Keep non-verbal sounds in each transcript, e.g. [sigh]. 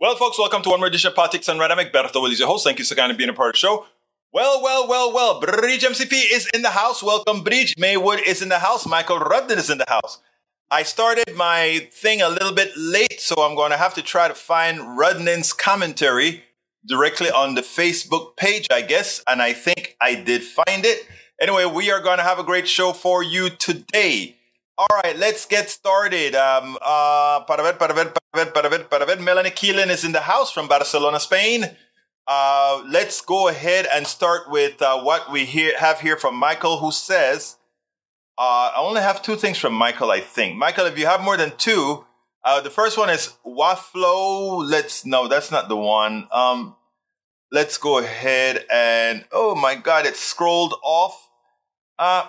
Well, folks, welcome to one more edition of Politics Done Right. I'm Egberto Willies, your host. Thank you so kindly being a part of the show. Well, well, well, well. Bridge MCP is in the house. Welcome, Bridge. Maywood is in the house. Michael Rudden is in the house. I started my thing a little bit late, so I'm going to have to try to find Rudnin's commentary directly on the Facebook page, I guess. And I think I did find it. Anyway, we are going to have a great show for you today. All right, let's get started. Um, uh, para ver, para ver, para ver, para ver, para ver. Melanie Keelan is in the house from Barcelona, Spain. Uh, let's go ahead and start with uh, what we hear, have here from Michael, who says, uh, I only have two things from Michael, I think. Michael, if you have more than two, uh, the first one is Waflo. Let's, no, that's not the one. Um, let's go ahead and, oh my God, it scrolled off. Uh,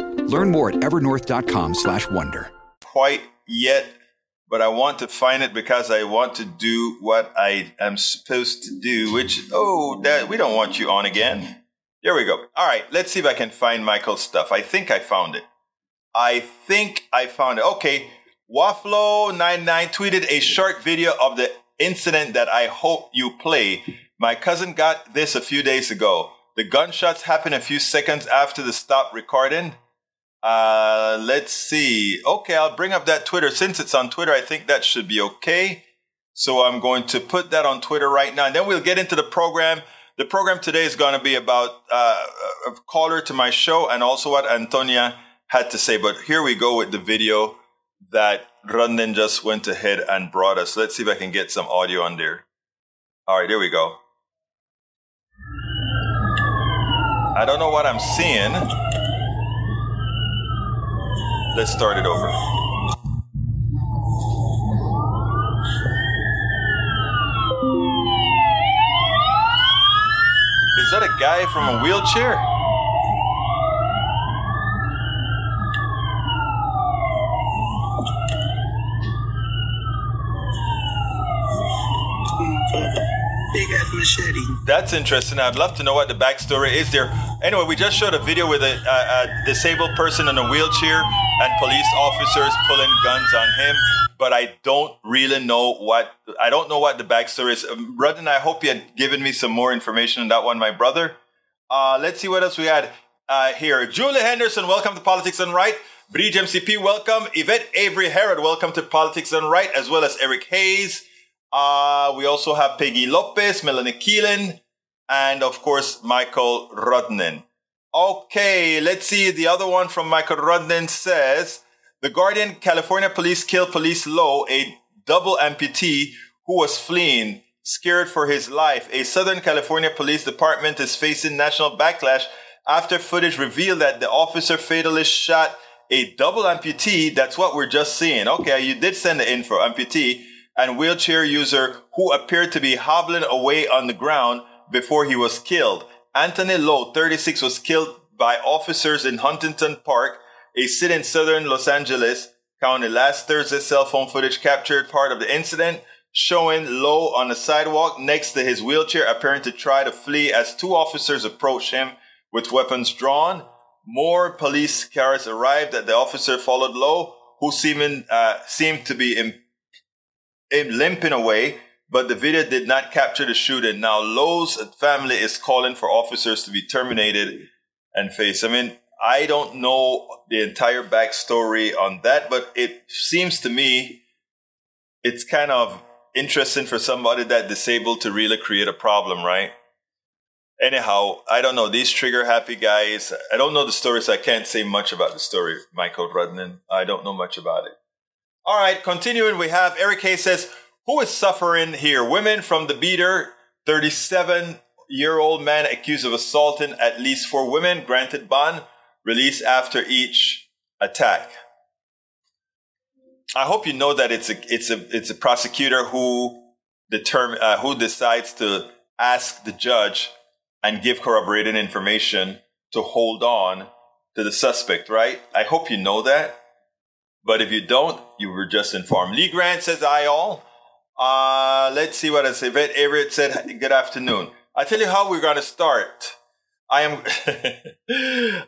Learn more at evernorth.com slash wonder. Quite yet, but I want to find it because I want to do what I am supposed to do, which, oh, that, we don't want you on again. There we go. All right, let's see if I can find Michael's stuff. I think I found it. I think I found it. Okay, Waflo99 tweeted a short video of the incident that I hope you play. My cousin got this a few days ago. The gunshots happened a few seconds after the stop recording. Uh, let's see. Okay, I'll bring up that Twitter. Since it's on Twitter, I think that should be okay. So I'm going to put that on Twitter right now. And then we'll get into the program. The program today is going to be about uh, a caller to my show and also what Antonia had to say. But here we go with the video that Rondon just went ahead and brought us. Let's see if I can get some audio on there. All right, there we go. I don't know what I'm seeing. Let's start it over. Is that a guy from a wheelchair? Big ass machete. That's interesting. I'd love to know what the backstory is there. Anyway, we just showed a video with a, a, a disabled person in a wheelchair and police officers pulling guns on him. But I don't really know what I don't know what the backstory is. Um, Rudden, I hope you had given me some more information on that one, my brother. Uh, let's see what else we had uh, here. Julie Henderson, welcome to Politics Done Right. Bridge MCP, welcome. Yvette Avery Herod, welcome to Politics Done Right, as well as Eric Hayes. Uh, we also have Peggy Lopez, Melanie Keelan, and of course, Michael Rudnin. Okay, let's see. The other one from Michael Rudnin says, The Guardian, California police killed police low, a double amputee who was fleeing, scared for his life. A Southern California Police Department is facing national backlash after footage revealed that the officer fatally shot a double amputee. That's what we're just seeing. Okay, you did send the info, amputee and wheelchair user who appeared to be hobbling away on the ground before he was killed. Anthony Lowe, 36, was killed by officers in Huntington Park, a city in southern Los Angeles County. Last Thursday, cell phone footage captured part of the incident, showing Lowe on the sidewalk next to his wheelchair, appearing to try to flee as two officers approached him with weapons drawn. More police cars arrived that the officer followed Lowe, who seemed, uh, seemed to be limping away, but the video did not capture the shooting. Now, Lowe's family is calling for officers to be terminated and face. I mean, I don't know the entire backstory on that, but it seems to me it's kind of interesting for somebody that disabled to really create a problem, right? Anyhow, I don't know. These trigger happy guys, I don't know the stories. So I can't say much about the story, Michael Rudnin. I don't know much about it. All right, continuing, we have Eric Hayes says, Who is suffering here? Women from the beater, 37 year old man accused of assaulting at least four women, granted bond, released after each attack. I hope you know that it's a it's a it's a prosecutor who determine uh, who decides to ask the judge and give corroborated information to hold on to the suspect, right? I hope you know that. But if you don't, you were just informed. Lee Grant says, I all. Uh, let's see what I say. Vet Everett said, good afternoon. I tell you how we're going to start. I am.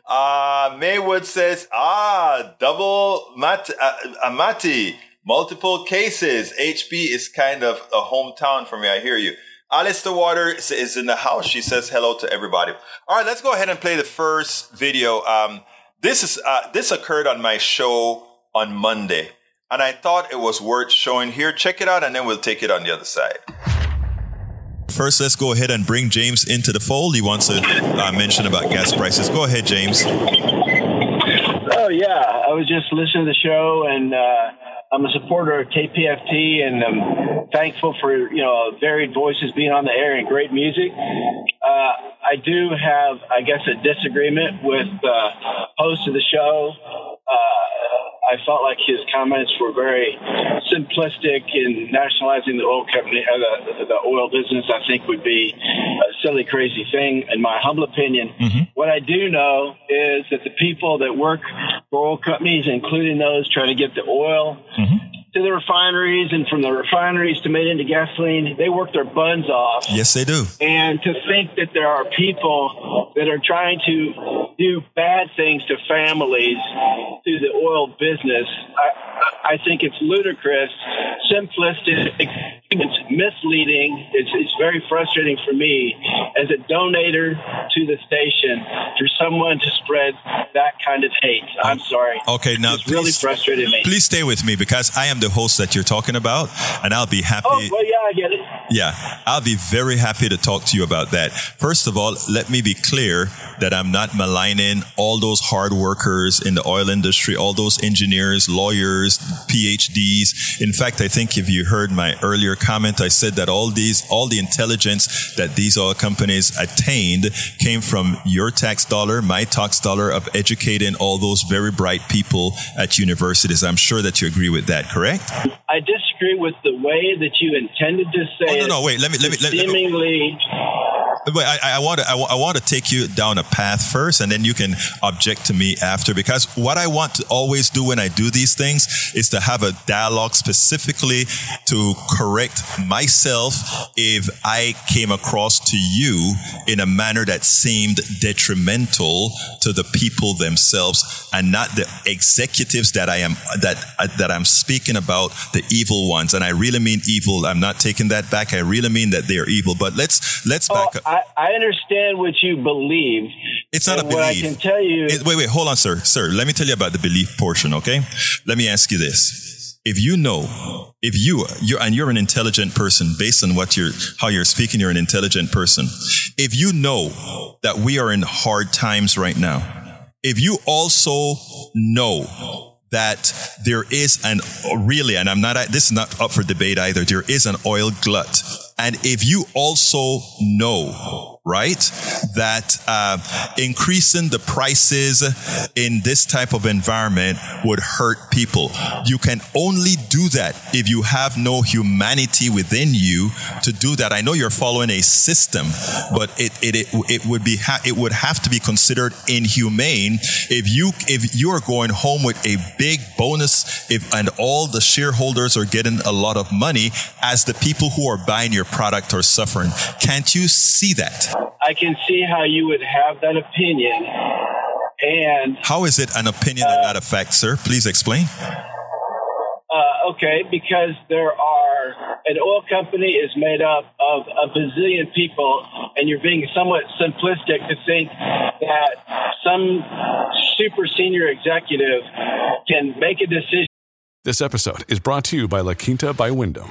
[laughs] uh, Maywood says, ah, double mat, uh, Amati, multiple cases. HB is kind of a hometown for me. I hear you. Alice the Water is in the house. She says hello to everybody. All right, let's go ahead and play the first video. Um, this is uh, this occurred on my show on Monday, and I thought it was worth showing here. Check it out, and then we'll take it on the other side. First, let's go ahead and bring James into the fold. He wants to uh, mention about gas prices. Go ahead, James. Oh yeah, I was just listening to the show and. Uh, I'm a supporter of KPFT and I'm thankful for, you know, varied voices being on the air and great music. Uh, I do have, I guess, a disagreement with the host of the show. Uh, I felt like his comments were very simplistic in nationalizing the oil company, uh, the, the oil business. I think would be a silly, crazy thing, in my humble opinion. Mm-hmm. What I do know is that the people that work for oil companies, including those trying to get the oil mm-hmm. To the refineries and from the refineries to made into gasoline, they work their buns off. Yes, they do. And to think that there are people that are trying to do bad things to families through the oil business, I, I think it's ludicrous, simplistic, it's misleading. It's, it's very frustrating for me as a donator to the station for someone to spread that kind of hate. I'm um, sorry. Okay, now it's please, really frustrated me. Please stay with me because I am the host that you're talking about, and I'll be happy. Oh, well, yeah, I get it. Yeah, I'll be very happy to talk to you about that. First of all, let me be clear that I'm not maligning all those hard workers in the oil industry, all those engineers, lawyers, PhDs. In fact, I think if you heard my earlier comment, I said that all these, all the intelligence that these oil companies attained came from your tax dollar, my tax dollar of educating all those very bright people at universities. I'm sure that you agree with that, correct? I disagree with the way that you intended to say. No, no, wait. Let me, let me, let me. Seemingly. Wait, I, I, want to, I, I want to take you down a path first, and then you can object to me after. Because what I want to always do when I do these things is to have a dialogue specifically to correct myself if I came across to you in a manner that seemed detrimental to the people themselves and not the executives that I am that that I'm speaking about, the evil ones. And I really mean evil. I'm not taking that back. I really mean that they are evil. But let's let's oh, back oh, up. I, I understand what you believe. It's not a belief. What I can tell you. It, wait, wait, hold on, sir, sir. Let me tell you about the belief portion. Okay, let me ask you this: If you know, if you you're and you're an intelligent person, based on what you're how you're speaking, you're an intelligent person. If you know that we are in hard times right now, if you also know that there is an really, and I'm not, this is not up for debate either. There is an oil glut. And if you also know right? That uh, increasing the prices in this type of environment would hurt people. You can only do that if you have no humanity within you to do that. I know you're following a system, but it it it, it would be ha- it would have to be considered inhumane if you if you are going home with a big bonus if and all the shareholders are getting a lot of money as the people who are buying your product are suffering. Can't you see that? I can see how you would have that opinion. And how is it an opinion uh, and not a fact, sir? Please explain. Uh, okay, because there are an oil company is made up of a bazillion people, and you're being somewhat simplistic to think that some super senior executive can make a decision. This episode is brought to you by La Quinta by Wyndham.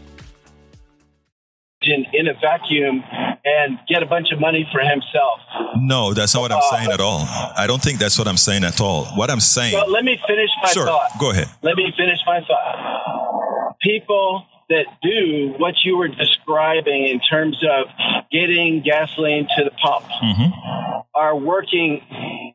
In, in a vacuum and get a bunch of money for himself. No, that's not what I'm Uh, saying at all. I don't think that's what I'm saying at all. What I'm saying. But let me finish my Sure, thought. go ahead. Let me finish my thought. People that do what you were describing in terms of getting gasoline to the pump mm-hmm. are working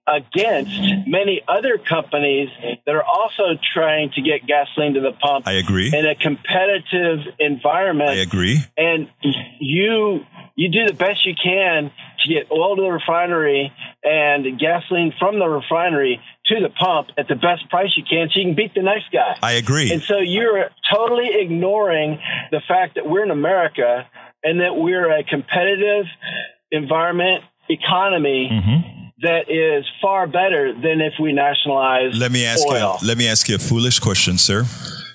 against many other companies that are also trying to get gasoline to the pump I agree. in a competitive environment I agree. and you you do the best you can to get oil to the refinery and gasoline from the refinery to the pump at the best price you can so you can beat the next guy. I agree. And so you're totally ignoring the fact that we're in America and that we're a competitive environment economy that is far better than if we nationalize Let me ask oil. you. Let me ask you a foolish question, sir,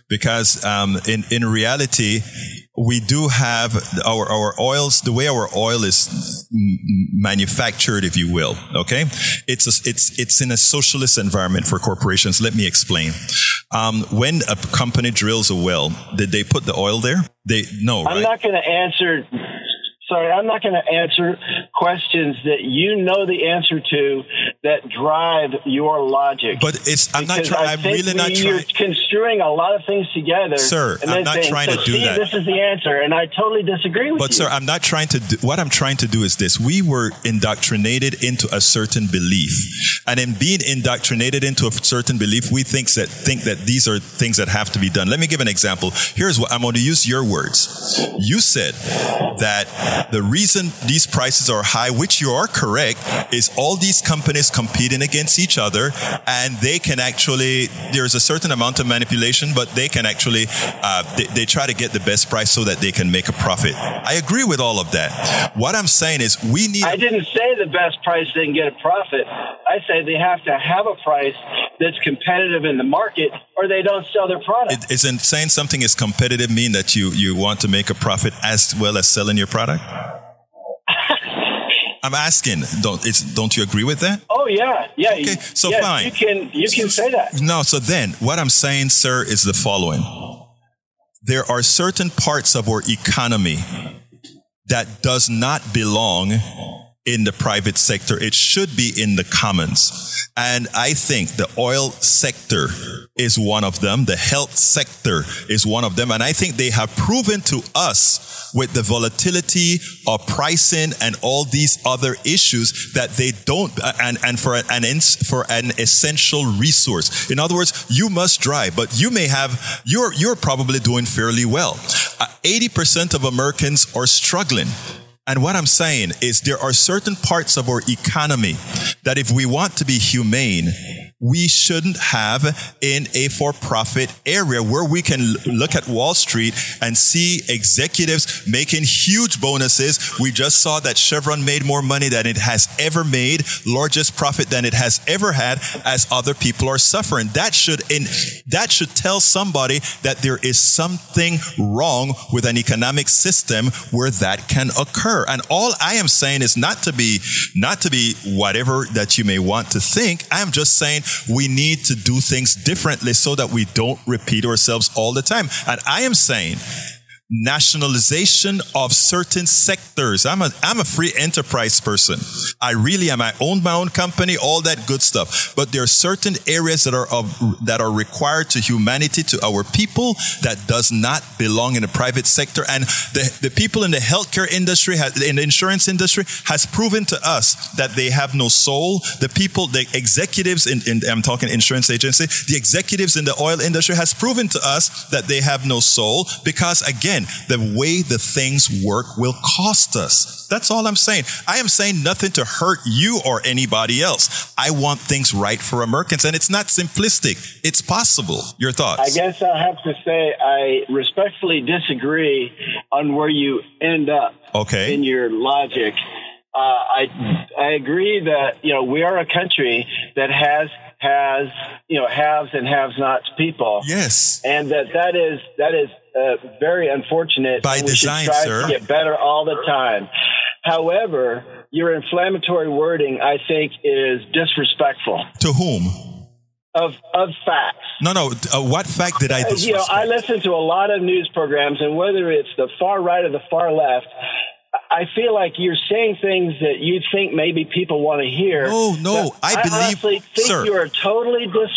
because um, in in reality, we do have our our oils. The way our oil is manufactured, if you will, okay, it's a, it's it's in a socialist environment for corporations. Let me explain. Um, when a company drills a well, did they put the oil there? They no, I'm right? not going to answer. Sorry, I'm not going to answer questions that you know the answer to that drive your logic. but it's. I'm not trying. I'm really not we- You're trying. construing a lot of things together, Sir, and I'm not saying, trying so to do Steve, that. This is the answer, and I totally disagree with But you. But sir, I'm not trying to do, what I'm trying to do is this. We were indoctrinated into a certain belief. And in being indoctrinated into a certain belief, we think that think that these are things that have to be done. Let me give an example. Here's what I'm going to use your words. You said that the reason these prices are high, which you are correct, is all these companies competing against each other and they can actually there's a certain amount of manipulation, but they can actually uh, they, they try to get the best price so that they can make a profit. I agree with all of that. What I'm saying is we need I didn't say the best price didn't get a profit. I say they have to have a price that's competitive in the market, or they don't sell their product. it isn't saying something is competitive mean that you you want to make a profit as well as selling your product. [laughs] I'm asking, don't it's don't you agree with that? oh yeah, yeah. Okay, so yes, fine. You can you can say that. No, so then what I'm saying, sir, is the following. There are certain parts of our economy that does not belong in the private sector. It should be in the commons. And I think the oil sector is one of them. The health sector is one of them. And I think they have proven to us with the volatility of pricing and all these other issues that they don't, and, and for an, for an essential resource. In other words, you must drive, but you may have, you're, you're probably doing fairly well. Uh, 80% of Americans are struggling. And what I'm saying is there are certain parts of our economy that if we want to be humane, we shouldn't have in a for-profit area where we can look at Wall Street and see executives making huge bonuses. We just saw that Chevron made more money than it has ever made, largest profit than it has ever had as other people are suffering. That should in, that should tell somebody that there is something wrong with an economic system where that can occur. And all I am saying is not to be, not to be whatever that you may want to think. I am just saying we need to do things differently so that we don't repeat ourselves all the time. And I am saying nationalization of certain sectors. I'm a, I'm a free enterprise person. I really am. I own my own company, all that good stuff. But there are certain areas that are of, that are required to humanity, to our people that does not belong in the private sector. And the, the people in the healthcare industry, in the insurance industry has proven to us that they have no soul. The people, the executives in, in I'm talking insurance agency, the executives in the oil industry has proven to us that they have no soul because again, the way the things work will cost us. That's all I'm saying. I am saying nothing to hurt you or anybody else. I want things right for Americans and it's not simplistic. It's possible. Your thoughts? I guess I'll have to say I respectfully disagree on where you end up Okay. in your logic. Uh, I I agree that you know we are a country that has has you know haves and have nots people, Yes. and that that is that is uh, very unfortunate. By and we should design, try sir. to get better all the time. However, your inflammatory wording, I think, is disrespectful To whom? of of facts. No, no. Uh, what fact did I Uh, You know. I listen to a lot of news programs, and whether it's the far right or the far left, I feel like you're saying things that you think maybe people want to hear. No, no, I I believe- honestly think sir. you are totally dis.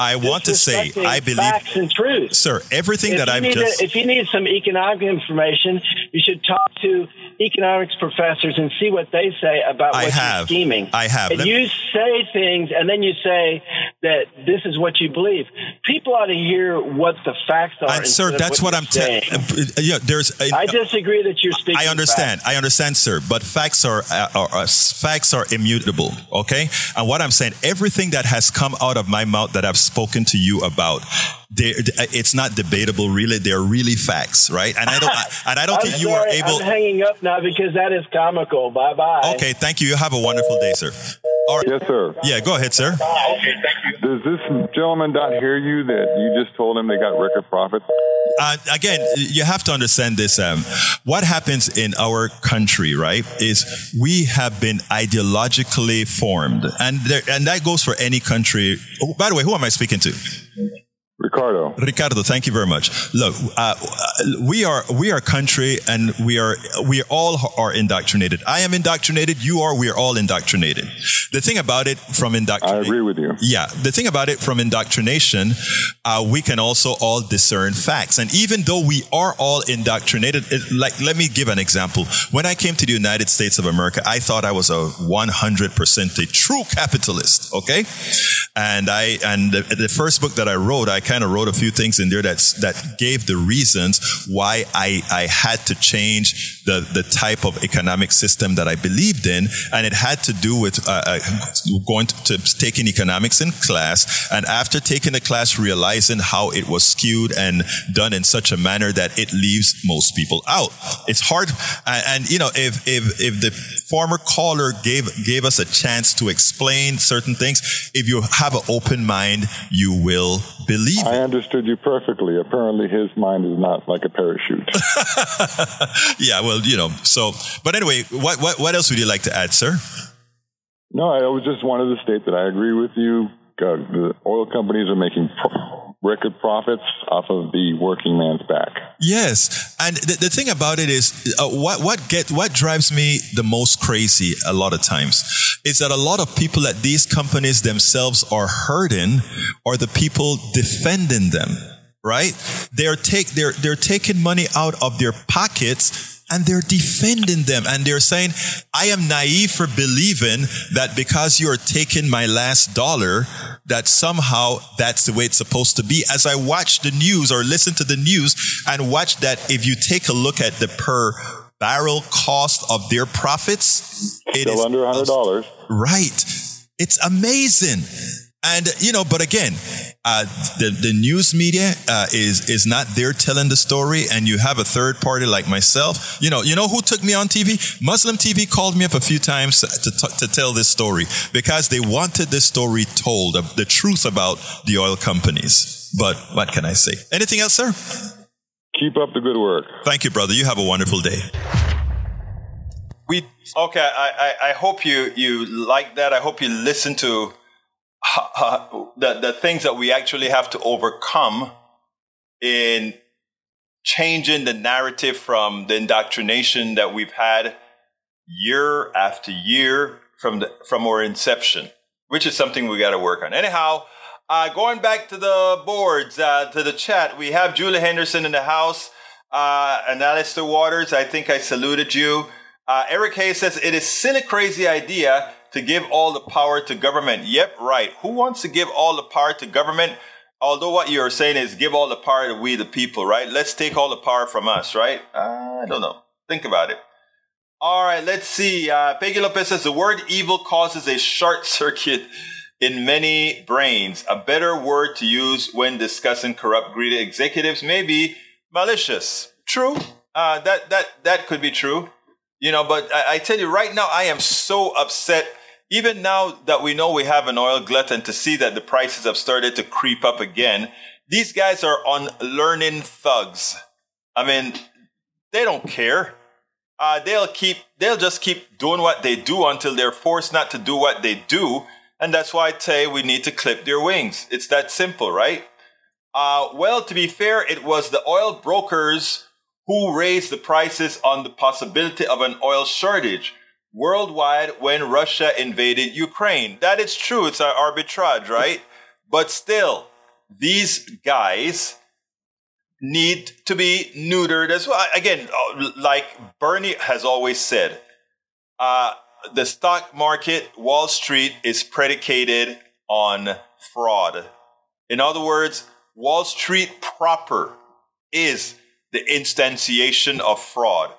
I want to say, I believe, facts and truth. sir, everything If that I've just. to- if you need some economic information, you should talk to economics professors and see what they say about I what have. you're scheming. I have. And Let- you say things, and then you say that this is what you believe. People ought to hear what the facts are. and sir, that's what, you're I'm saying. Uh, uh, yeah, there's. a- I disagree that you're speaking. I understand. facts. I understand, sir. But facts are, uh, are, are facts are immutable. Okay. And what I'm saying, everything that has come out of my mouth that I've spoken to you about, it's not debatable. Really, they're really facts, right? And I don't. and I don't think you are able. I'm hanging up now because that is comical. Bye bye. Okay. Thank you. You have a wonderful day, sir. All right. Yes, sir. Yeah. Go ahead, sir. Okay, thank you. Does this gentleman not hear you that you just told him they got record profits? Uh, again, you have to understand this. Um, what happens in our country, right, is we have been ideologically formed, and there, and that goes for any country. Oh, by the way, who am I speaking to? Ricardo. Ricardo, thank you very much. Look, uh, we are we are a country, and we are we all are indoctrinated. I am indoctrinated. You are. We are all indoctrinated. The thing about it, from indoctrination, I agree with you. yeah, the thing about it from indoctrination, uh, we can also all discern facts. And even though we are all indoctrinated, it, like, let me give an example. When I came to the United States of America, I thought I was a 100% a true capitalist, okay? And I, and the, the first book that I wrote, I kind of wrote a few things in there that's, that gave the reasons why I, I had to change the, the type of economic system that I believed in. And it had to do with, uh, uh, going to, to taking economics in class. And after taking the class, realizing how it was skewed and done in such a manner that it leaves most people out. It's hard. And, and you know, if, if, if the former caller gave, gave us a chance to explain certain things, if you have an open mind, you will believe I understood you perfectly. Apparently, his mind is not like a parachute. [laughs] yeah, well, you know, so, but anyway, what, what, what else would you like to add, sir? no, I was just wanted to state that I agree with you. Uh, the oil companies are making pro- record profits off of the working man's back. Yes, and the, the thing about it is, uh, what what get what drives me the most crazy a lot of times is that a lot of people at these companies themselves are hurting, are the people defending them. Right? They're take they're they're taking money out of their pockets and they're defending them and they're saying, I am naive for believing that because you're taking my last dollar, that somehow that's the way it's supposed to be. As I watch the news or listen to the news and watch that, if you take a look at the per barrel cost of their profits, it Still is under $100. Right. It's amazing. And you know, but again, uh, the the news media uh, is is not there telling the story, and you have a third party like myself. You know, you know who took me on TV? Muslim TV called me up a few times to t- to tell this story because they wanted this story told, of the truth about the oil companies. But what can I say? Anything else, sir? Keep up the good work. Thank you, brother. You have a wonderful day. We okay. I, I, I hope you you like that. I hope you listen to uh, the the things that we actually have to overcome in changing the narrative from the indoctrination that we've had year after year from the from our inception, which is something we got to work on. Anyhow, uh, going back to the boards, uh, to the chat, we have Julie Henderson in the house, uh, and Alistair Waters. I think I saluted you. Uh, Eric Hayes says it is still a crazy idea to give all the power to government. Yep, right. Who wants to give all the power to government? Although what you're saying is give all the power to we the people, right? Let's take all the power from us, right? Uh, I don't know. Think about it. All right, let's see. Uh, Peggy Lopez says the word evil causes a short [laughs] circuit in many brains. A better word to use when discussing corrupt, greedy executives may be malicious. True. Uh, that that that could be true. You know, but I, I tell you right now, I am so upset. Even now that we know we have an oil glut and to see that the prices have started to creep up again, these guys are unlearning thugs. I mean, they don't care. Uh, they'll keep, they'll just keep doing what they do until they're forced not to do what they do. And that's why I say we need to clip their wings. It's that simple, right? Uh, well, to be fair, it was the oil brokers who raised the prices on the possibility of an oil shortage worldwide when Russia invaded Ukraine. That is true. It's an arbitrage, right? But still, these guys need to be neutered as well. Again, uh, like Bernie has always said, uh, the stock market, Wall Street, is predicated on fraud. In other words, Wall Street proper is the instantiation of fraud.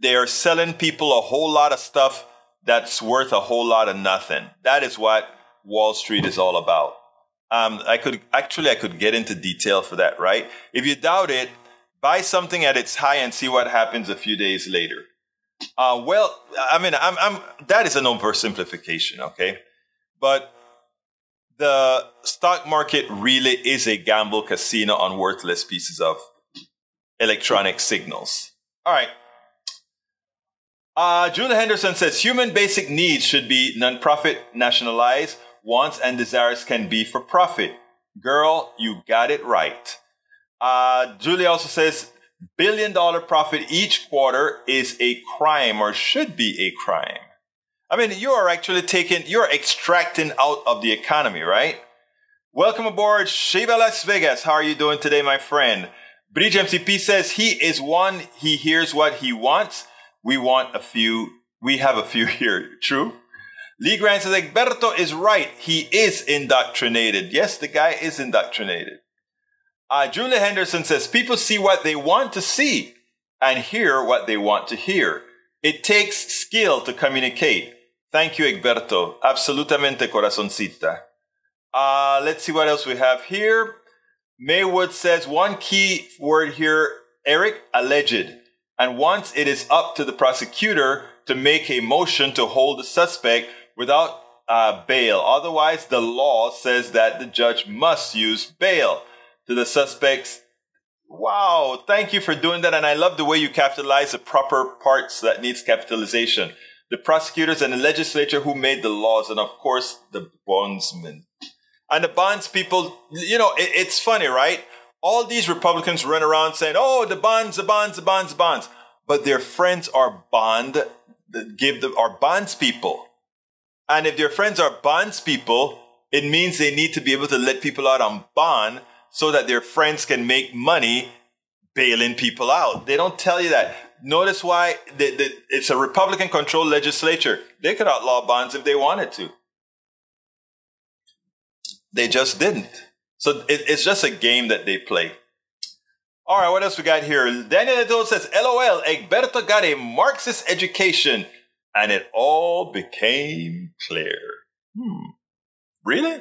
They are selling people a whole lot of stuff that's worth a whole lot of nothing. That is what Wall Street is all about. Um, I could actually I could get into detail for that, right? If you doubt it, buy something at its high and see what happens a few days later. Uh, well, I mean, I'm, I'm, that is an oversimplification, okay? But the stock market really is a gamble casino on worthless pieces of electronic signals. All right. Uh, Julia Henderson says human basic needs should be nonprofit nationalized wants and desires can be for profit. Girl, you got it right. Uh, Julie also says billion dollar profit each quarter is a crime or should be a crime. I mean, you are actually taking, you're extracting out of the economy, right? Welcome aboard, Shiva Las Vegas. How are you doing today, my friend? Bridge MCP says he is one, he hears what he wants. We want a few, we have a few [laughs] here. True? Lee Grant says, Egberto is right. He is indoctrinated. Yes, the guy is indoctrinated. Uh, Julia Henderson says, people see what they want to see and hear what they want to hear. It takes skill to communicate. Thank you, Egberto. Absolutamente, corazoncita. Uh, let's see what else we have here. Maywood says, one key word here, Eric, alleged. And once it is up to the prosecutor to make a motion to hold the suspect without uh, bail. Otherwise, the law says that the judge must use bail to the suspects. Wow, thank you for doing that. And I love the way you capitalize the proper parts that needs capitalization. The prosecutors and the legislature who made the laws, and of course, the bondsmen. And the bonds people, you know, it, it's funny, right? All these Republicans run around saying, oh, the bonds, the bonds, the bonds, the bonds. But their friends are bond, give the, are bonds people. And if their friends are bonds people, it means they need to be able to let people out on bond so that their friends can make money bailing people out. They don't tell you that. Notice why it's a Republican controlled legislature. They could outlaw bonds if they wanted to. They just didn't. So it, it's just a game that they play. All right, what else we got here? Daniel Edo says, LOL, Egberto got a Marxist education and it all became clear. Hmm. Really?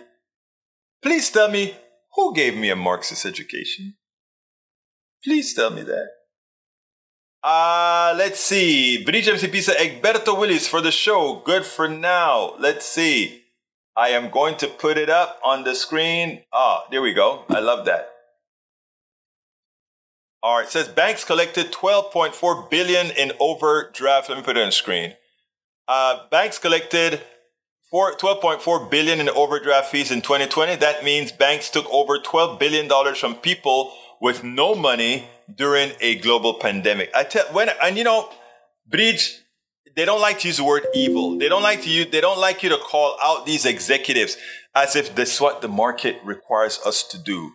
Please tell me who gave me a Marxist education? Please tell me that. Uh, let's see. Bridge MCP said Egberto Willies for the show. Good for now. Let's see. I am going to put it up on the screen. Ah, there we go. I love that. All right, it says banks collected 12.4 billion in overdraft. Let me put it on screen. Uh, banks collected 12.4 billion in overdraft fees in 2020. That means banks took over 12 billion dollars from people with no money during a global pandemic. I tell when and you know, Bridge, they don't like to use the word evil. They don't like to use, they don't like you to call out these executives as if this is what the market requires us to do.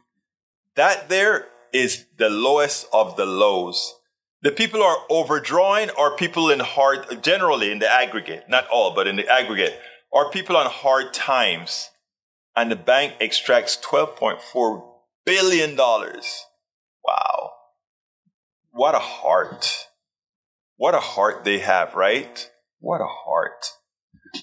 That there is the lowest of the lows. The people are overdrawing are people in hard, generally in the aggregate, not all, but in the aggregate, are people on hard times. And the bank extracts $12.4 billion. Wow. What a heart. What a heart they have, right? What a heart.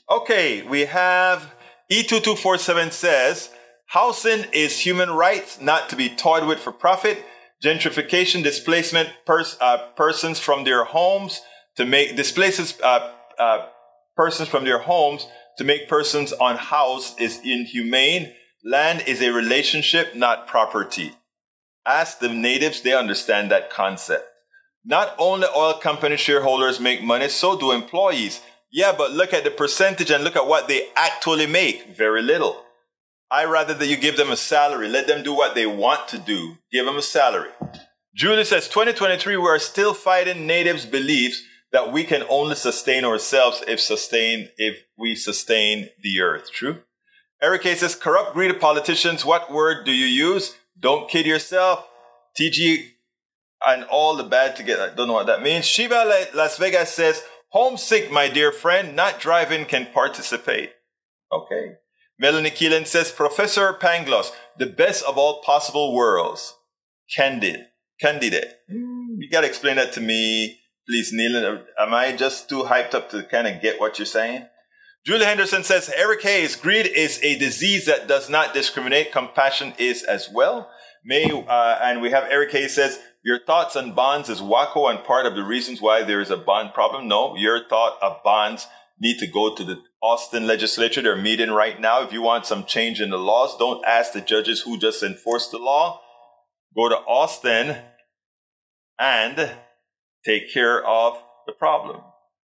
Okay, we have E2247 says, housing is human rights, not to be toyed with for profit gentrification displacement pers- uh, persons from their homes to make displaces uh, uh, persons from their homes to make persons unhoused is inhumane. Land is a relationship, not property. Ask the natives, they understand that concept. Not only oil company shareholders make money, so do employees. Yeah, but look at the percentage and look at what they actually make. Very little. I rather that you give them a salary. Let them do what they want to do. Give them a salary. Julie says 2023, we are still fighting natives' beliefs that we can only sustain ourselves if sustain if we sustain the earth. True. Eric says corrupt, greedy politicians. What word do you use? Don't kid yourself. TG and all the bad together. I don't know what that means. Shiva Las Vegas says homesick, my dear friend. Not driving can participate. Okay. Melanie Keelan says Professor Pangloss, the best of all possible worlds. Candide. Candidate. Hmm, you got to explain that to me Please, Neil, am I just too hyped up to kind of get what you're saying? Julie Henderson says Eric Hayes, greed is a disease that does not discriminate. Compassion is as well. May uh, and we have Eric Hayes says your thoughts on bonds is wacko and part of the reasons why there is a bond problem. No, your thought of bonds need to go to the Austin legislature. They're meeting right now. If you want some change in the laws, don't ask the judges who just enforced the law. Go to Austin and take care of the problem.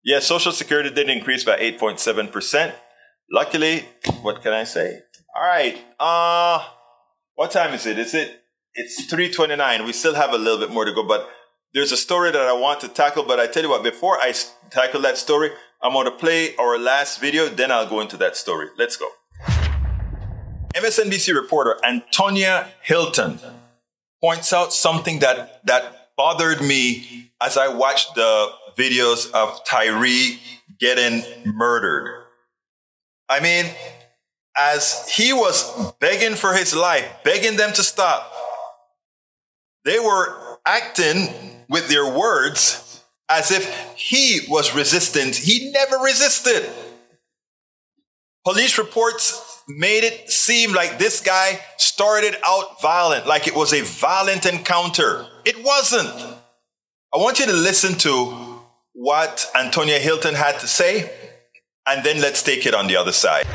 Yes, Social Security did increase by 8.7%. Luckily, what can I say? All right. Uh, what time is it? Is it? It's 3:29. We still have a little bit more to go, but there's a story that I want to tackle. But I tell you what, before I tackle that story, I'm going to play our last video. Then I'll go into that story. Let's go. MSNBC reporter Antonia Hilton points out something that that bothered me as I watched the videos of Tyree getting murdered. I mean, as he was begging for his life, begging them to stop, they were acting with their words as if he was resistant. He never resisted. Police reports made it seem like this guy started out violent, like it was a violent encounter. It wasn't. I want you to listen to what Antonia Hilton had to say, and then let's take it on the other side.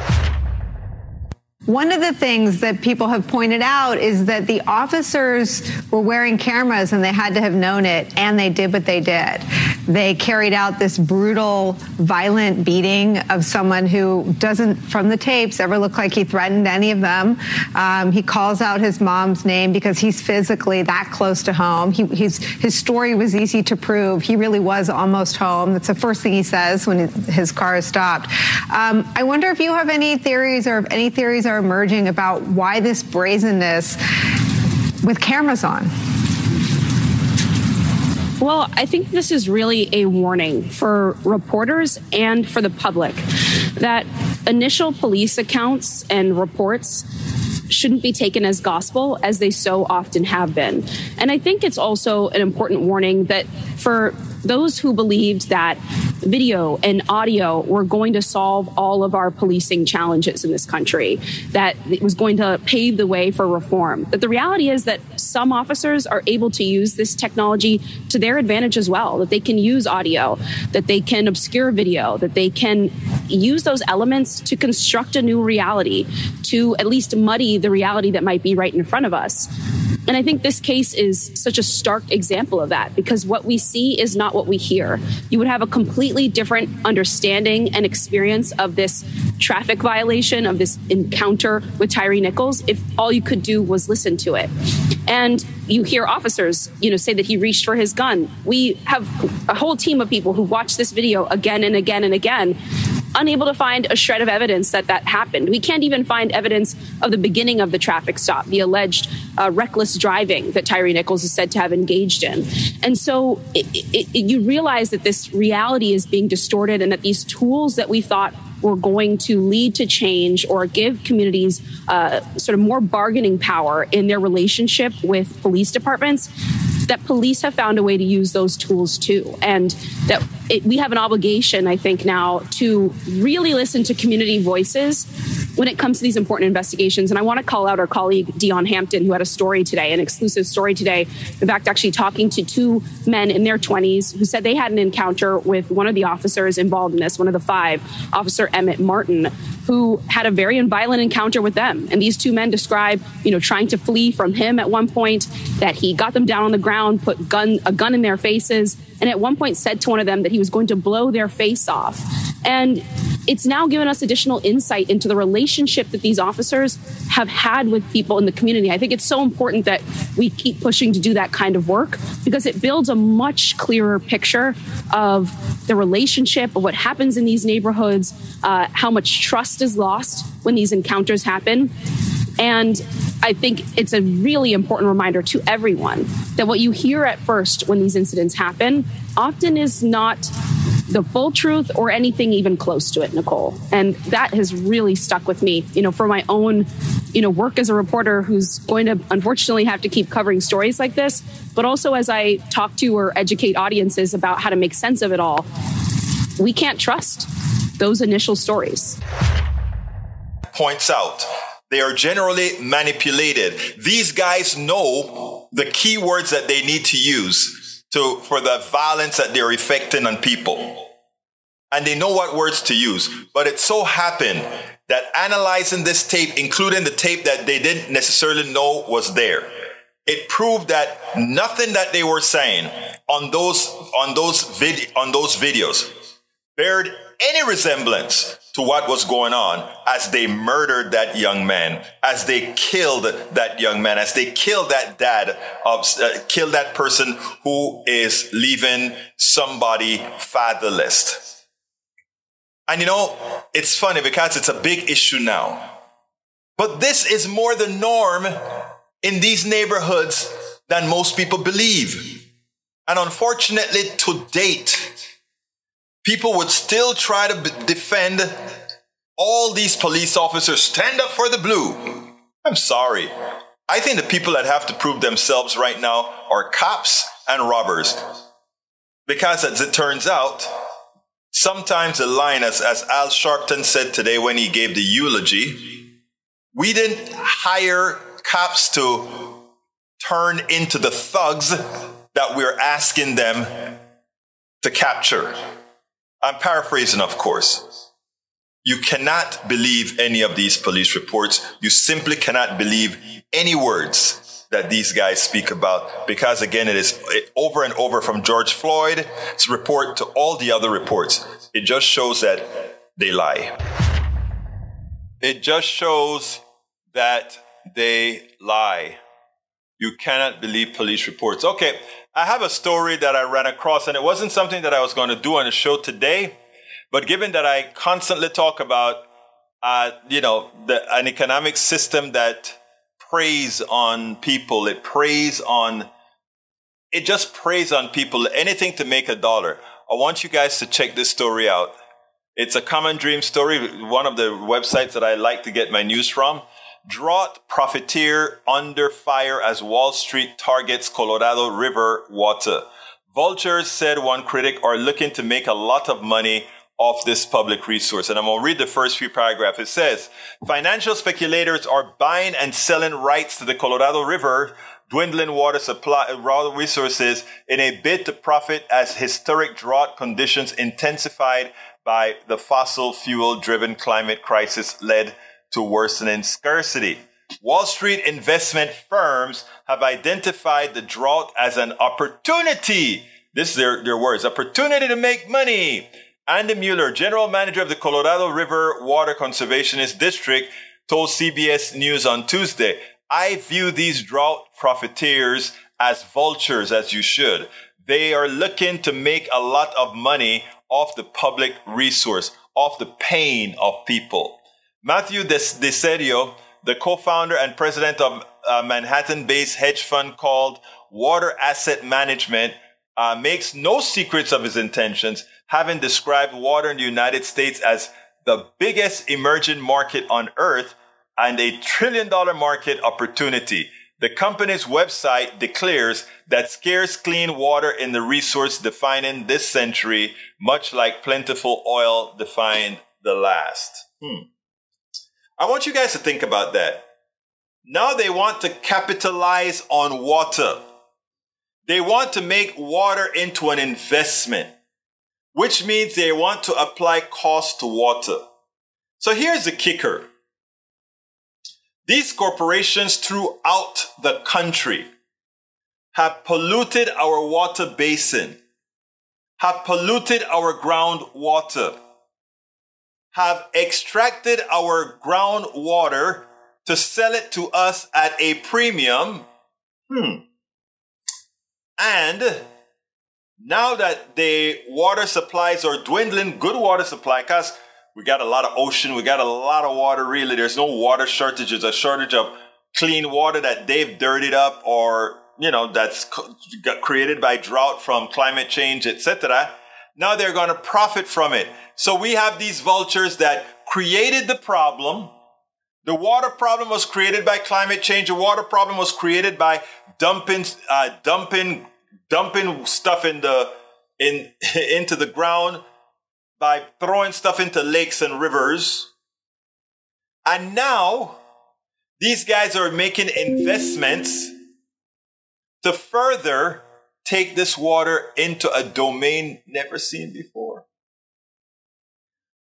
One of the things that people have pointed out is that the officers were wearing cameras and they had to have known it, and they did what they did. They carried out this brutal, violent beating of someone who doesn't, from the tapes, ever look like he threatened any of them. Um, he calls out his mom's name because he's physically that close to home. He, his story was easy to prove. He really was almost home. That's the first thing he says when his car is stopped. Um, I wonder if you have any theories or if any theories are are emerging about why this brazenness with cameras on? Well, I think this is really a warning for reporters and for the public that initial police accounts and reports shouldn't be taken as gospel as they so often have been. And I think it's also an important warning that for those who believed that video and audio were going to solve all of our policing challenges in this country, that it was going to pave the way for reform. That the reality is that some officers are able to use this technology to their advantage as well, that they can use audio, that they can obscure video, that they can use those elements to construct a new reality, to at least muddy the reality that might be right in front of us. And I think this case is such a stark example of that because what we see is not what we hear. You would have a completely different understanding and experience of this traffic violation, of this encounter with Tyree Nichols, if all you could do was listen to it. And you hear officers, you know, say that he reached for his gun. We have a whole team of people who watch this video again and again and again unable to find a shred of evidence that that happened. We can't even find evidence of the beginning of the traffic stop, the alleged uh, reckless driving that Tyree Nichols is said to have engaged in. And so it, it, it, you realize that this reality is being distorted and that these tools that we thought were going to lead to change or give communities uh, sort of more bargaining power in their relationship with police departments that police have found a way to use those tools too. And that it, we have an obligation, I think, now to really listen to community voices when it comes to these important investigations. And I want to call out our colleague, Deon Hampton, who had a story today, an exclusive story today. In fact, actually talking to two men in their 20s who said they had an encounter with one of the officers involved in this, one of the five, Officer Emmitt Martin, who had a very violent encounter with them. And these two men describe, you know, trying to flee from him at one point, that he got them down on the ground, put gun, a gun in their faces, and at one point said to one of them that he was going to blow their face off. And it's now given us additional insight into the relationship that these officers have had with people in the community. I think it's so important that we keep pushing to do that kind of work because it builds a much clearer picture of the relationship of what happens in these neighborhoods, uh, how much trust is lost when these encounters happen. And I think it's a really important reminder to everyone that what you hear at first when these incidents happen often is not the full truth or anything even close to it, Nicole. And that has really stuck with me, you know, for my own, you know, work as a reporter who's going to unfortunately have to keep covering stories like this, but also as I talk to or educate audiences about how to make sense of it all. We can't trust those initial stories. Points out they are generally manipulated. These guys know the keywords that they need to use to, for the violence that they're effecting on people. And they know what words to use. But it so happened that analyzing this tape, including the tape that they didn't necessarily know was there, it proved that nothing that they were saying on those on those vid- on those videos bared any resemblance to what was going on as they murdered that young man, as they killed that young man, as they killed that dad, of, uh, killed that person who is leaving somebody fatherless. And you know, it's funny because it's a big issue now. But this is more the norm in these neighborhoods than most people believe. And unfortunately, to date, people would still try to defend all these police officers. Stand up for the blue. I'm sorry. I think the people that have to prove themselves right now are cops and robbers. Because as it turns out, sometimes the line, as, as Al Sharpton said today when he gave the eulogy, we didn't hire cops to turn into the thugs that we're asking them to capture. I'm paraphrasing, of course. You cannot believe any of these police reports. You simply cannot believe any words that these guys speak about because, again, it is over and over from George Floyd's report to all the other reports. It just shows that they lie. It just shows that they lie. You cannot believe police reports. Okay, I have a story that I ran across, and it wasn't something that I was going to do on the show today. But given that I constantly talk about, uh, you know, the, an economic system that preys on people, it preys on, it just preys on people, anything to make a dollar. I want you guys to check this story out. It's a common dream story, one of the websites that I like to get my news from. Drought profiteer under fire as Wall Street targets Colorado River water. Vultures, said one critic, are looking to make a lot of money off this public resource. And I'm going to read the first few paragraphs. It says, financial speculators are buying and selling rights to the Colorado River, dwindling water supply, water resources in a bid to profit as historic drought conditions intensified by the fossil fuel driven climate crisis led to worsening scarcity. Wall Street investment firms have identified the drought as an opportunity. This is their, their words, opportunity to make money. Andy Mueller, general manager of the Colorado River Water Conservationist District, told CBS News on Tuesday, I view these drought profiteers as vultures, as you should. They are looking to make a lot of money off the public resource, off the pain of people. Matthew Diserio, the co-founder and president of a Manhattan-based hedge fund called Water Asset Management, uh, makes no secrets of his intentions, having described water in the United States as the biggest emerging market on earth and a trillion dollar market opportunity. The company's website declares that scarce clean water in the resource defining this century, much like plentiful oil defined the last. Hmm. I want you guys to think about that. Now they want to capitalize on water. They want to make water into an investment, which means they want to apply cost to water. So here's the kicker. These corporations throughout the country have polluted our water basin, have polluted our groundwater, have extracted our groundwater to sell it to us at a premium. Hmm. And now that the water supplies are dwindling, good water supply, because we got a lot of ocean, we got a lot of water really. There's no water shortage, there's a shortage of clean water that they've dirtied up or, you know, that's created by drought from climate change, etc. Now they're going to profit from it. So we have these vultures that created the problem. The water problem was created by climate change. The water problem was created by dumping, uh, dumping dumping stuff in the in [laughs] into the ground by throwing stuff into lakes and rivers. And now these guys are making investments to further take this water into a domain never seen before.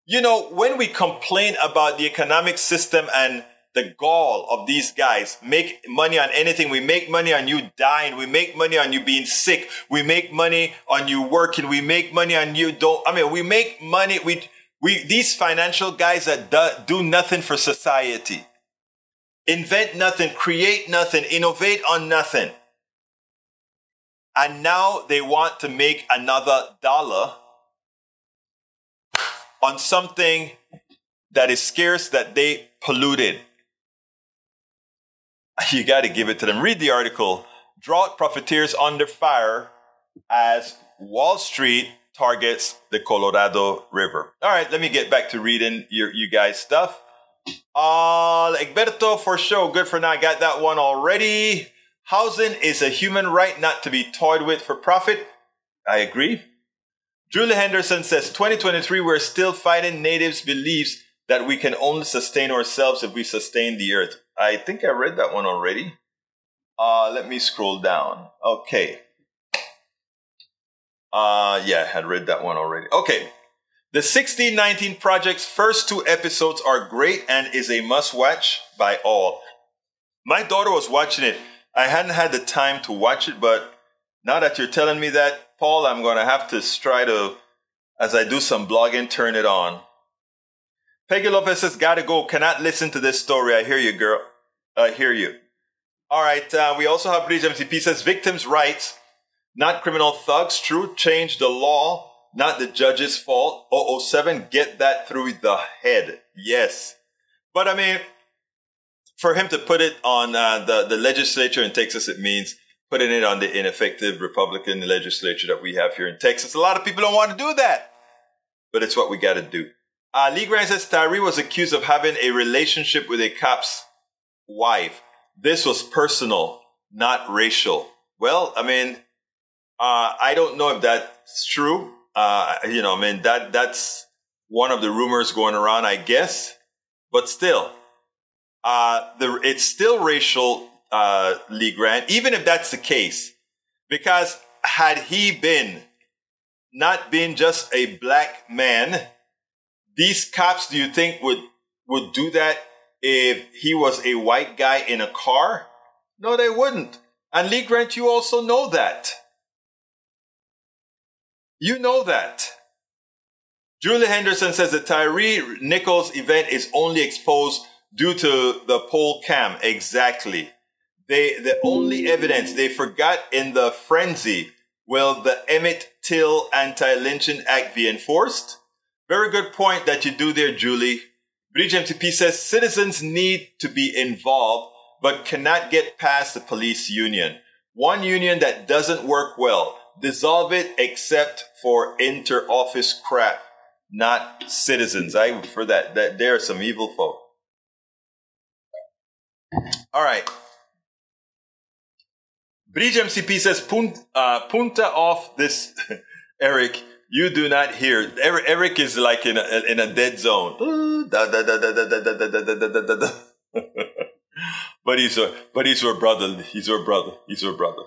You know, when we complain about the economic system and the gall of these guys make money on anything. We make money on you dying. We make money on you being sick. We make money on you working. We make money on you don't, I mean, we make money. We, we, these financial guys that do, do nothing for society, invent nothing, create nothing, innovate on nothing. And now they want to make another dollar on something that is scarce that they polluted. [laughs] you got to give it to them. Read the article. Drought profiteers under fire as Wall Street targets the Colorado River. All right, let me get back to reading your you guys stuff. Uh, Egberto for show. Good for now. I got that one already. Housing is a human right not to be toyed with for profit. I agree. Julie Henderson says 2023, we're still fighting natives' beliefs that we can only sustain ourselves if we sustain the earth. I think I read that one already. Uh, let me scroll down. Okay. Uh, yeah, I had read that one already. Okay. The 1619 Project's first two episodes are great and is a must watch by all. My daughter was watching it. I hadn't had the time to watch it, but now that you're telling me that, Paul, I'm going to have to try to, as I do some blogging, turn it on. Peggy Lopez says, gotta go. Cannot listen to this story. I hear you, girl. I hear you. All right. Uh, we also have Bridge MCP says, victims' rights, not criminal thugs. True. Change the law, not the judge's fault. 007, get that through the head. Yes. But I mean, for him to put it on uh, the, the legislature in Texas, it means putting it on the ineffective Republican legislature that we have here in Texas. A lot of people don't want to do that, but it's what we got to do. Uh, Lee Grant says Tyre was accused of having a relationship with a cop's wife. This was personal, not racial. Well, I mean, uh, I don't know if that's true. Uh, you know, I mean, that, that's one of the rumors going around, I guess. But still, uh, the, it's still racial, uh, Lee Grant, even if that's the case. Because had he been not been just a black man, these cops, do you think would would do that if he was a white guy in a car? No, they wouldn't. And Lee Grant, you also know that. You know that. Julie Henderson says the Tyre Nichols event is only exposed due to the pole cam. Exactly. They, the only evidence they forgot in the frenzy will the Emmett Till Anti-Lynching Act be enforced? Very good point that you do there, Julie. Bridge MTP says citizens need to be involved, but cannot get past the police union. One union that doesn't work well, dissolve it except for inter-office crap, not citizens. I for that. That there are some evil folk. All right. Bridge MCP says uh, punta off this, Eric. You do not hear. Eric is like in a, in a dead zone. but he's a, but he's your brother. He's your brother. He's your brother.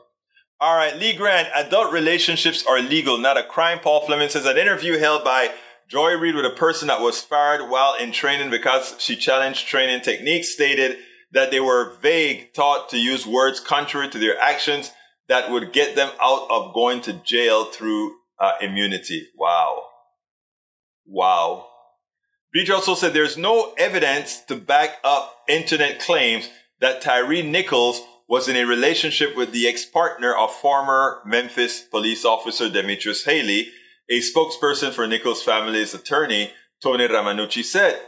All right, Lee Grant. Adult relationships are legal, not a crime. Paul Fleming says an interview held by Joy Reid with a person that was fired while in training because she challenged training techniques stated that they were vague, taught to use words contrary to their actions that would get them out of going to jail through uh, immunity. Wow. Wow. Breach also said there's no evidence to back up internet claims that Tyre Nichols was in a relationship with the ex-partner of former Memphis police officer Demetrius Haley, a spokesperson for Nichols' family's attorney, Tony Romanucci said.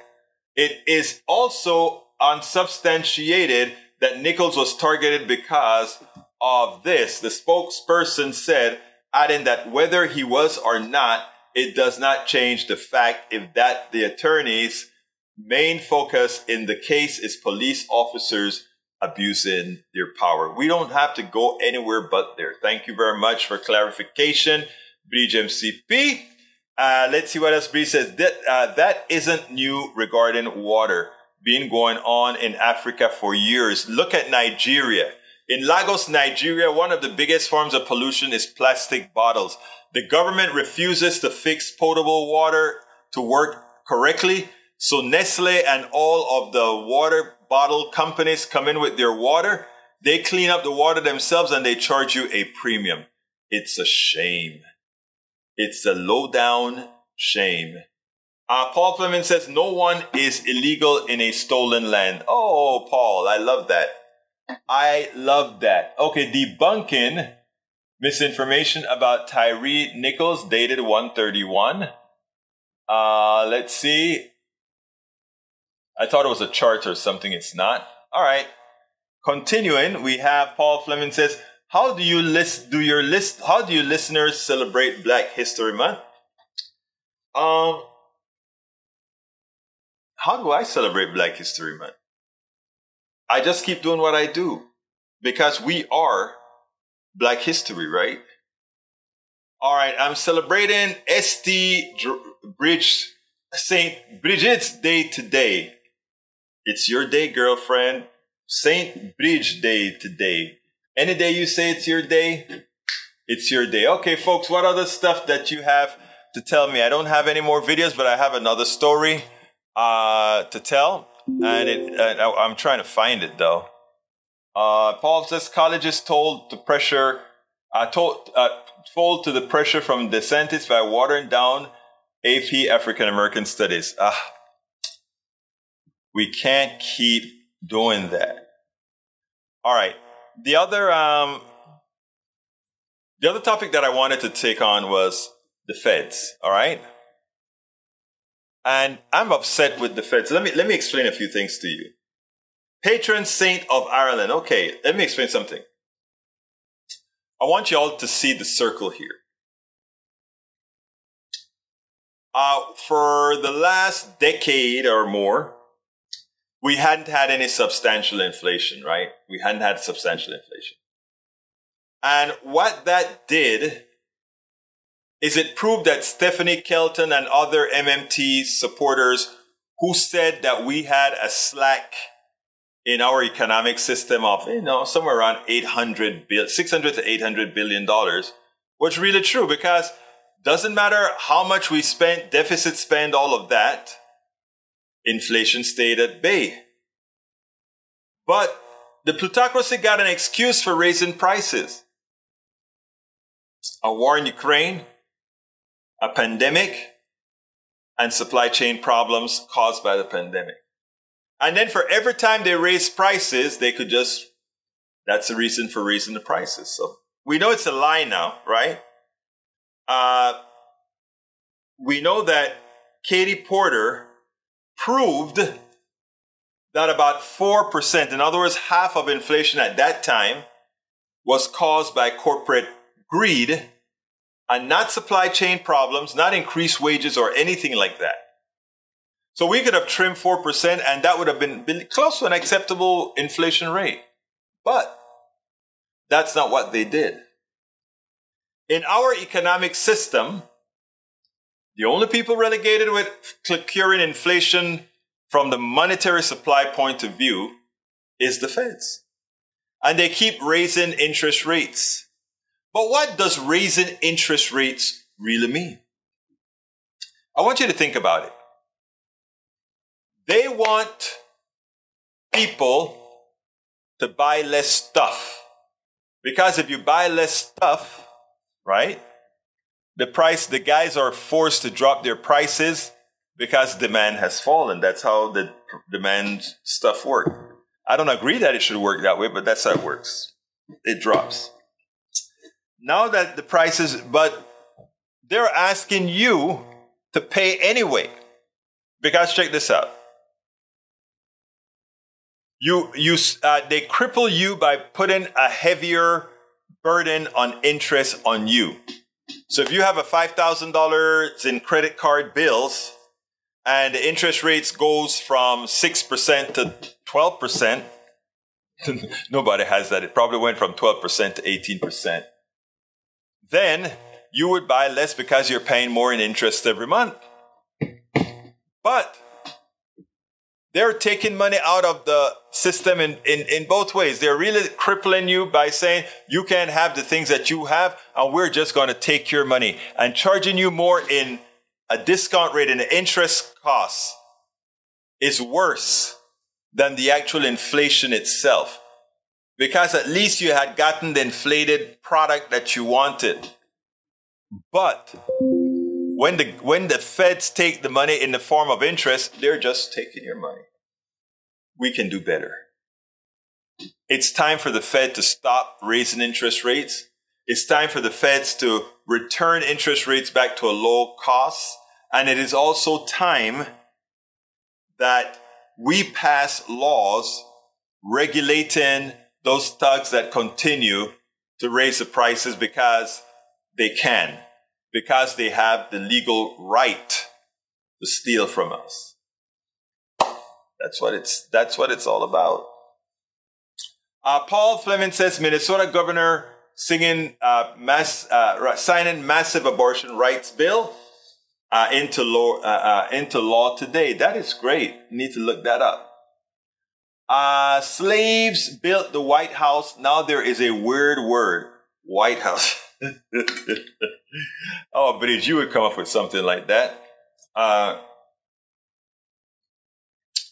It is also unsubstantiated that Nichols was targeted because of this. The spokesperson said, adding that whether he was or not, it does not change the fact if that the attorney's main focus in the case is police officers abusing their power. We don't have to go anywhere but there. Thank you very much for clarification, Bridge MCP. Uh, let's see what else Bridge says. That, uh, that isn't new regarding water being going on in Africa for years. Look at Nigeria. In Lagos, Nigeria, one of the biggest forms of pollution is plastic bottles. The government refuses to fix potable water to work correctly. So Nestle and all of the water bottle companies come in with their water. They clean up the water themselves and they charge you a premium. It's a shame. It's a low down shame. Uh, Paul Fleming says no one is illegal in a stolen land. Oh, Paul, I love that. I love that. Okay, debunking misinformation about Tyre Nichols, dated 131. Uh, let's see. I thought it was a chart or something. It's not. All right. Continuing, we have Paul Fleming says, "How do you list? Do your list? How do you listeners celebrate Black History Month? Um, how do I celebrate Black History Month? I just keep doing what I do because we are Black History, right? All right, I'm celebrating St. Bridge Saint Bridget's Day today. It's your day, girlfriend. Saint Bridge Day today. Any day you say it's your day, it's your day. Okay, folks, what other stuff that you have to tell me? I don't have any more videos, but I have another story uh, to tell and it, uh, I'm trying to find it though. Uh, Paul says colleges told to pressure, uh, told, uh, told to the pressure from DeSantis by watering down AP African American Studies. Ah, we can't keep doing that. All right. The other, um, the other topic that I wanted to take on was the feds. All right. And I'm upset with the feds. Let me, let me explain a few things to you. Patron saint of Ireland. Okay, let me explain something. I want you all to see the circle here. Uh, for the last decade or more, we hadn't had any substantial inflation, right? We hadn't had substantial inflation. And what that did is it proved that Stephanie Kelton and other MMT supporters who said that we had a slack in our economic system of, you know, somewhere around 800 bill, 600 to 800 billion dollars was really true because doesn't matter how much we spent, deficit spend, all of that, inflation stayed at bay. But the plutocracy got an excuse for raising prices. A war in Ukraine, a pandemic and supply chain problems caused by the pandemic. And then for every time they raise prices, they could just, that's the reason for raising the prices. So we know it's a lie now, right? Uh, we know that Katie Porter proved that about 4%, in other words, half of inflation at that time was caused by corporate greed and not supply chain problems, not increased wages or anything like that. So we could have trimmed 4% and that would have been, been close to an acceptable inflation rate. But that's not what they did. In our economic system, the only people relegated with curing inflation from the monetary supply point of view is the feds. And they keep raising interest rates. But what does raising interest rates really mean? I want you to think about it. They want people to buy less stuff. Because if you buy less stuff, right, the price, the guys are forced to drop their prices because demand has fallen. That's how the demand stuff works. I don't agree that it should work that way, but that's how it works. It drops. Now that the prices, but they're asking you to pay anyway. Because check this out. You, you, uh, they cripple you by putting a heavier burden on interest on you. So if you have a $5,000 in credit card bills and the interest rates goes from 6% to 12%, [laughs] nobody has that. It probably went from 12% to 18%. Then you would buy less because you're paying more in interest every month. But they're taking money out of the system in, in, in both ways. They're really crippling you by saying you can't have the things that you have, and we're just going to take your money and charging you more in a discount rate and interest costs is worse than the actual inflation itself. Because at least you had gotten the inflated product that you wanted. But when the when the feds take the money in the form of interest, they're just taking your money. We can do better. It's time for the Fed to stop raising interest rates. It's time for the Feds to return interest rates back to a low cost. And it is also time that we pass laws regulating those thugs that continue to raise the prices because they can because they have the legal right to steal from us. That's what it's, that's what it's all about. Uh, Paul Fleming says Minnesota governor singing uh, mass, uh, signing massive abortion rights bill uh, into law uh, uh, into law today. That is great. Need to look that up. Slaves built the White House. Now there is a weird word, White House. [laughs] oh, but if you would come up with something like that. Uh,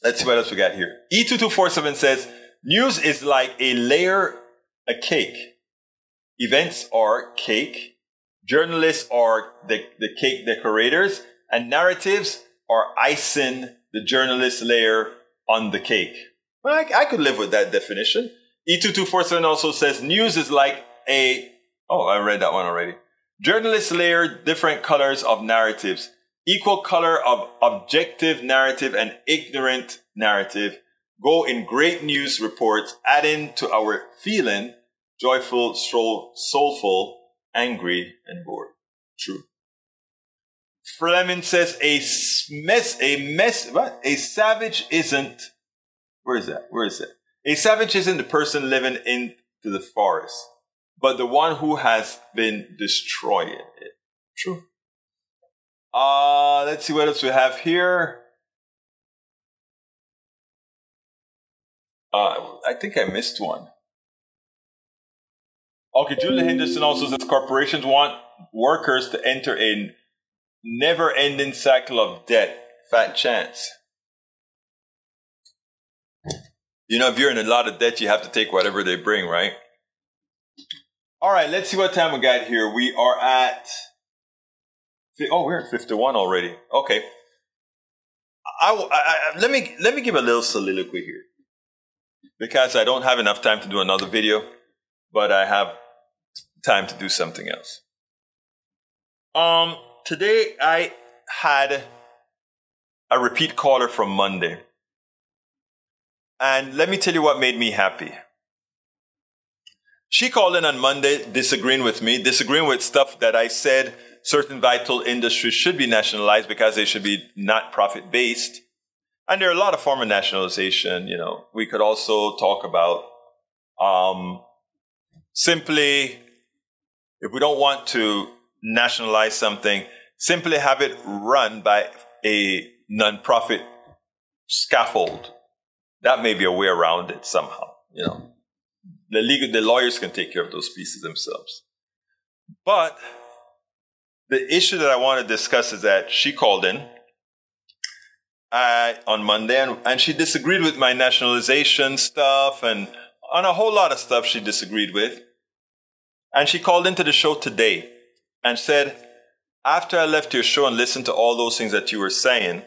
let's see what else we got here. E2247 says, news is like a layer, a cake. Events are cake. Journalists are the, the cake decorators and narratives are icing the journalist layer on the cake. Well, I, I could live with that definition. E2247 also says news is like a Oh, I read that one already. Journalists layer different colors of narratives, equal color of objective narrative and ignorant narrative go in great news reports, adding to our feeling joyful, soulful, angry, and bored. True. Fleming says a mess, a mess, what? A savage isn't, where is that? Where is it? A savage isn't the person living into the forest but the one who has been destroying it. True. Uh, let's see what else we have here. Uh, I think I missed one. Okay, Julie Henderson also says corporations want workers to enter a never ending cycle of debt. Fat chance. You know, if you're in a lot of debt, you have to take whatever they bring, right? All right, let's see what time we got here. We are at. Oh, we're at fifty-one already. Okay. I, I, I, let me let me give a little soliloquy here, because I don't have enough time to do another video, but I have time to do something else. Um, today I had a repeat caller from Monday, and let me tell you what made me happy. She called in on Monday disagreeing with me, disagreeing with stuff that I said certain vital industries should be nationalized because they should be not profit based. And there are a lot of form of nationalization. You know, we could also talk about um, simply if we don't want to nationalize something, simply have it run by a nonprofit scaffold. That may be a way around it somehow. You know the legal, the lawyers can take care of those pieces themselves. But the issue that I want to discuss is that she called in uh, on Monday and, and she disagreed with my nationalization stuff and on a whole lot of stuff she disagreed with. And she called into the show today and said, after I left your show and listened to all those things that you were saying,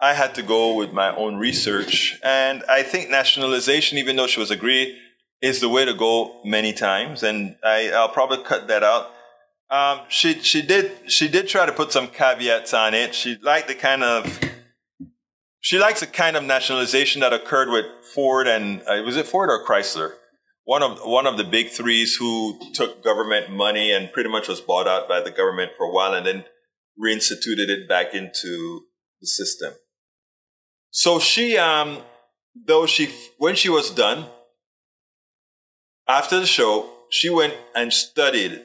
I had to go with my own research. And I think nationalization, even though she was agreed, is the way to go many times. And I, I'll probably cut that out. Um, she she did she did try to put some caveats on it. She liked the kind of she likes the kind of nationalization that occurred with Ford and uh, was it Ford or Chrysler? One of one of the big threes who took government money and pretty much was bought out by the government for a while and then reinstituted it back into the system. So she, um, though she, when she was done, after the show, she went and studied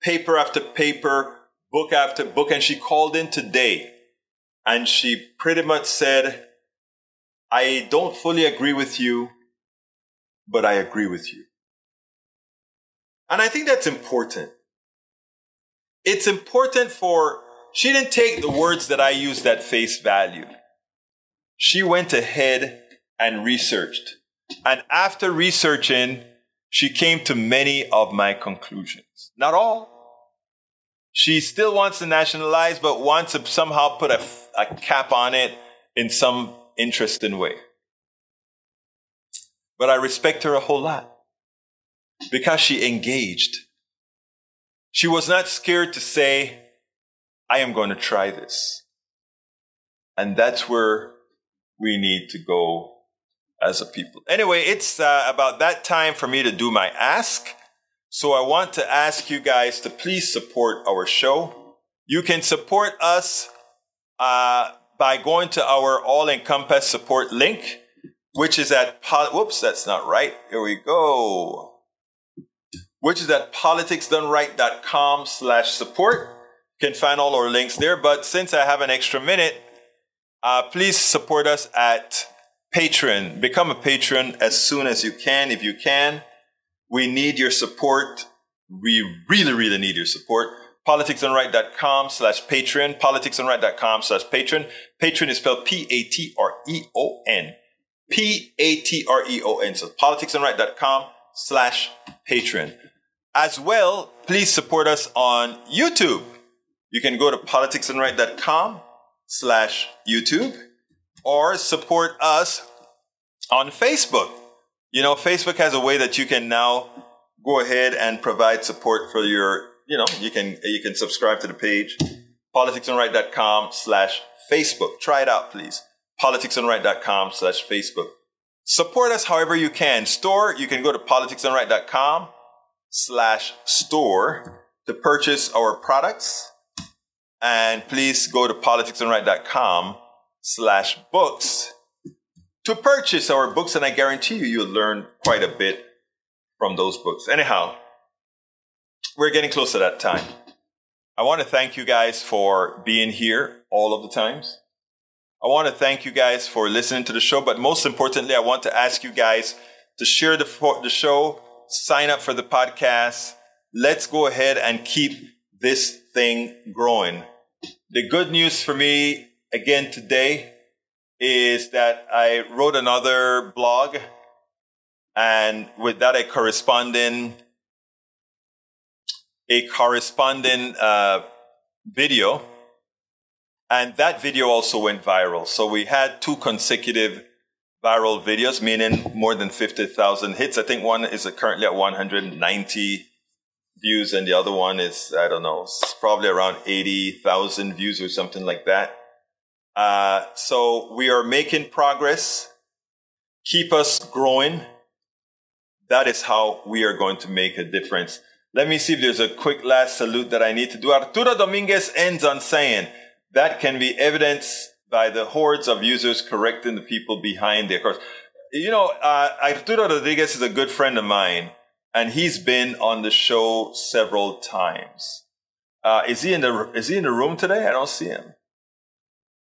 paper after paper, book after book, and she called in today and she pretty much said, I don't fully agree with you, but I agree with you. And I think that's important. It's important for, she didn't take the words that I used at face value she went ahead and researched. And after researching, she came to many of my conclusions. Not all. She still wants to nationalize, but wants to somehow put a, a cap on it in some interesting way. But I respect her a whole lot because she engaged. She was not scared to say, I am going to try this. And that's where we need to go as a people. Anyway, it's uh, about that time for me to do my ask. So I want to ask you guys to please support our show. You can support us uh, by going to our All Encompass support link, which is at, whoops, that's not right. Here we go. Which is at politicsdoneright.com slash support. You can find all our links there. But since I have an extra minute, uh, please support us at Patreon. Become a patron as soon as you can, if you can. We need your support. We really, really need your support. Politicsdoneright.com slash Patreon. Politicsdoneright.com slash Patreon. Patreon is spelled P-A-T-R-E-O-N. P-A-T-R-E-O-N. So politicsdoneright.com slash Patreon. As well, please support us on YouTube. You can go to politicsdoneright.com slash YouTube or support us on Facebook. You know, Facebook has a way that you can now go ahead and provide support for your, you know, you can, you can subscribe to the page, politicsdoneright.com slash Facebook. Try it out, please. politicsdoneright.com slash Facebook. Support us however you can. Store, you can go to politicsdoneright.com slash store to purchase our products and please go to politicsdoneright.com slash books to purchase our books. And I guarantee you, you'll learn quite a bit from those books. Anyhow, we're getting close to that time. I want to thank you guys for being here all of the times. I want to thank you guys for listening to the show, but most importantly, I want to ask you guys to share the, the show, sign up for the podcast. Let's go ahead and keep this thing growing. The good news for me again today is that I wrote another blog and with that a corresponding a corresponding uh, video. And that video also went viral. So we had two consecutive viral videos meaning more than 50,000 hits. I think one is currently at 190 views, and the other one is I don't know, probably around eighty thousand views or something like that. Uh, so we are making progress. Keep us growing. That is how we are going to make a difference. Let me see if there's a quick last salute that I need to do. Arturo Dominguez ends on saying that can be evidenced by the hordes of users correcting the people behind their course. You know, uh, Arturo Rodriguez is a good friend of mine and he's been on the show several times. Uh, is he in the Is he in the room today? I don't see him,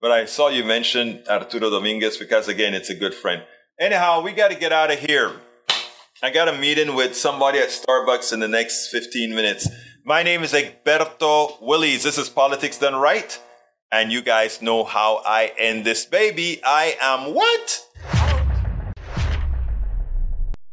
but I saw you mention Arturo Dominguez because again, it's a good friend. Anyhow, we got to get out of here. I got a meeting with somebody at Starbucks in the next 15 minutes. My name is Egberto Willies. This is Politics Done Right. And you guys know how I end this baby. I am what?